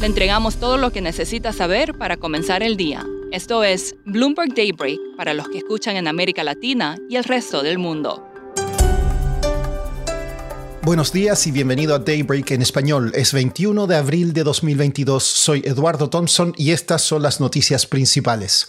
Le entregamos todo lo que necesita saber para comenzar el día. Esto es Bloomberg Daybreak para los que escuchan en América Latina y el resto del mundo. Buenos días y bienvenido a Daybreak en español. Es 21 de abril de 2022. Soy Eduardo Thompson y estas son las noticias principales.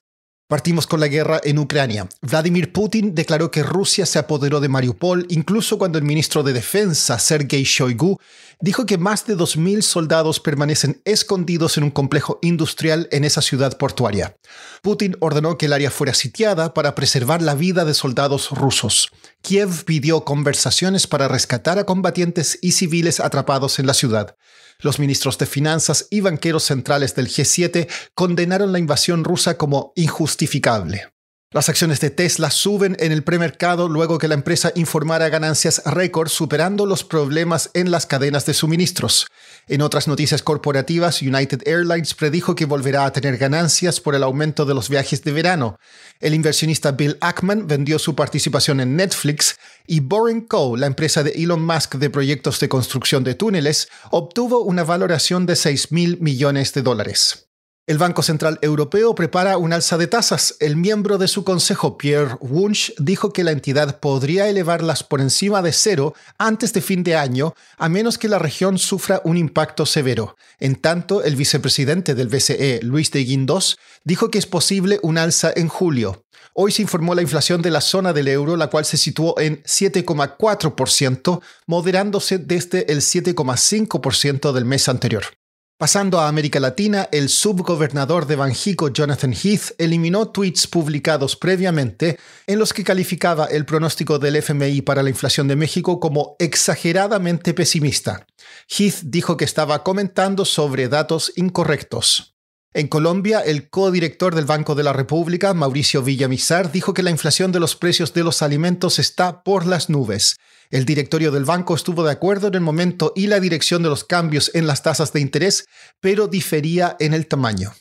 Partimos con la guerra en Ucrania. Vladimir Putin declaró que Rusia se apoderó de Mariupol incluso cuando el ministro de Defensa, Sergei Shoigu, dijo que más de 2.000 soldados permanecen escondidos en un complejo industrial en esa ciudad portuaria. Putin ordenó que el área fuera sitiada para preservar la vida de soldados rusos. Kiev pidió conversaciones para rescatar a combatientes y civiles atrapados en la ciudad. Los ministros de Finanzas y banqueros centrales del G7 condenaron la invasión rusa como injustificable. Las acciones de Tesla suben en el premercado luego que la empresa informara ganancias récord superando los problemas en las cadenas de suministros. En otras noticias corporativas, United Airlines predijo que volverá a tener ganancias por el aumento de los viajes de verano. El inversionista Bill Ackman vendió su participación en Netflix y Boring Co., la empresa de Elon Musk de proyectos de construcción de túneles, obtuvo una valoración de 6 mil millones de dólares. El Banco Central Europeo prepara un alza de tasas. El miembro de su consejo, Pierre Wunsch, dijo que la entidad podría elevarlas por encima de cero antes de fin de año, a menos que la región sufra un impacto severo. En tanto, el vicepresidente del BCE, Luis de Guindos, dijo que es posible un alza en julio. Hoy se informó la inflación de la zona del euro, la cual se situó en 7,4%, moderándose desde el 7,5% del mes anterior. Pasando a América Latina, el subgobernador de Banjico, Jonathan Heath, eliminó tweets publicados previamente en los que calificaba el pronóstico del FMI para la inflación de México como exageradamente pesimista. Heath dijo que estaba comentando sobre datos incorrectos. En Colombia, el codirector del Banco de la República, Mauricio Villamizar, dijo que la inflación de los precios de los alimentos está por las nubes el directorio del banco estuvo de acuerdo en el momento y la dirección de los cambios en las tasas de interés, pero difería en el tamaño.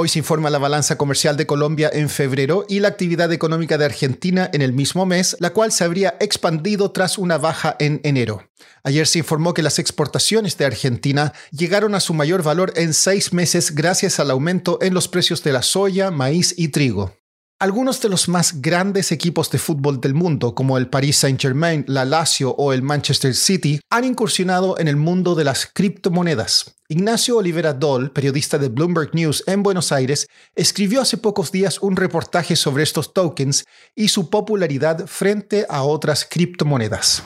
Hoy se informa la balanza comercial de Colombia en febrero y la actividad económica de Argentina en el mismo mes, la cual se habría expandido tras una baja en enero. Ayer se informó que las exportaciones de Argentina llegaron a su mayor valor en seis meses gracias al aumento en los precios de la soya, maíz y trigo. Algunos de los más grandes equipos de fútbol del mundo, como el Paris Saint-Germain, la Lazio o el Manchester City, han incursionado en el mundo de las criptomonedas. Ignacio Olivera Doll, periodista de Bloomberg News en Buenos Aires, escribió hace pocos días un reportaje sobre estos tokens y su popularidad frente a otras criptomonedas.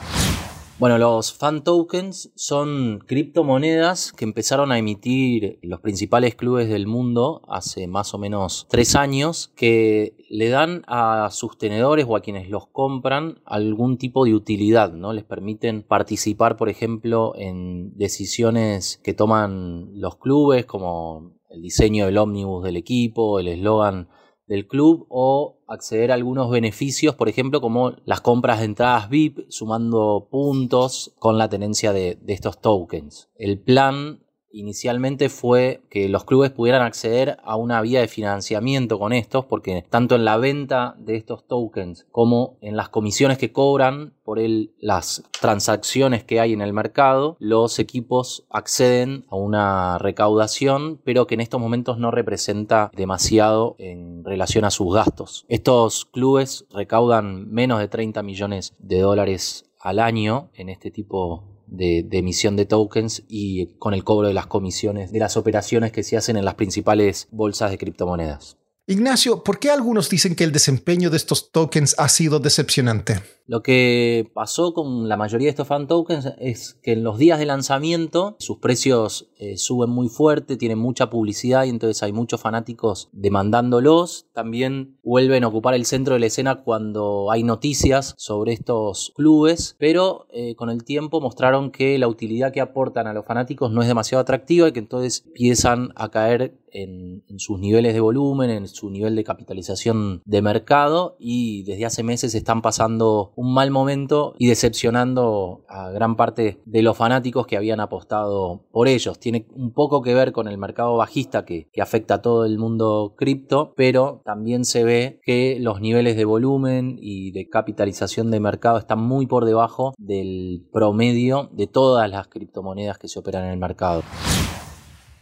Bueno, los fan tokens son criptomonedas que empezaron a emitir los principales clubes del mundo hace más o menos tres años que le dan a sus tenedores o a quienes los compran algún tipo de utilidad, ¿no? Les permiten participar, por ejemplo, en decisiones que toman los clubes como el diseño del ómnibus del equipo, el eslogan del club o acceder a algunos beneficios, por ejemplo, como las compras de entradas VIP, sumando puntos con la tenencia de, de estos tokens. El plan inicialmente fue que los clubes pudieran acceder a una vía de financiamiento con estos, porque tanto en la venta de estos tokens como en las comisiones que cobran por las transacciones que hay en el mercado, los equipos acceden a una recaudación, pero que en estos momentos no representa demasiado en relación a sus gastos. Estos clubes recaudan menos de 30 millones de dólares al año en este tipo de, emisión de tokens y con el cobro de las comisiones de las operaciones que se hacen en las principales bolsas de criptomonedas. Ignacio, ¿por qué algunos dicen que el desempeño de estos tokens ha sido decepcionante? Lo que pasó con la mayoría de estos fan tokens es que en los días de lanzamiento sus precios eh, suben muy fuerte, tienen mucha publicidad y entonces hay muchos fanáticos demandándolos. También vuelven a ocupar el centro de la escena cuando hay noticias sobre estos clubes, pero eh, con el tiempo mostraron que la utilidad que aportan a los fanáticos no es demasiado atractiva y que entonces empiezan a caer en, sus niveles de volumen, en su nivel de capitalización de mercado y desde hace meses están pasando un mal momento y decepcionando a gran parte de los fanáticos que habían apostado por ellos. Tiene un poco que ver con el mercado bajista que, afecta a todo el mundo cripto, pero también se ve que los niveles de volumen y de capitalización de mercado están muy por debajo del promedio de todas las criptomonedas que se operan en el mercado.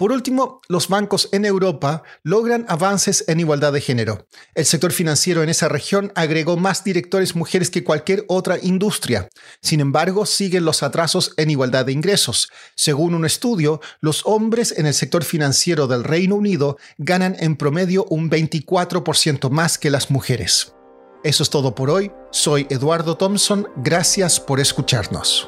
Por último, los bancos en Europa logran avances en igualdad de género. El sector financiero en esa región agregó más directores mujeres que cualquier otra industria. Sin embargo, siguen los atrasos en igualdad de ingresos. Según un estudio, los hombres en el sector financiero del Reino Unido ganan en promedio un 24% más que las mujeres. Eso es todo por hoy. Soy Eduardo Thompson. Gracias por escucharnos.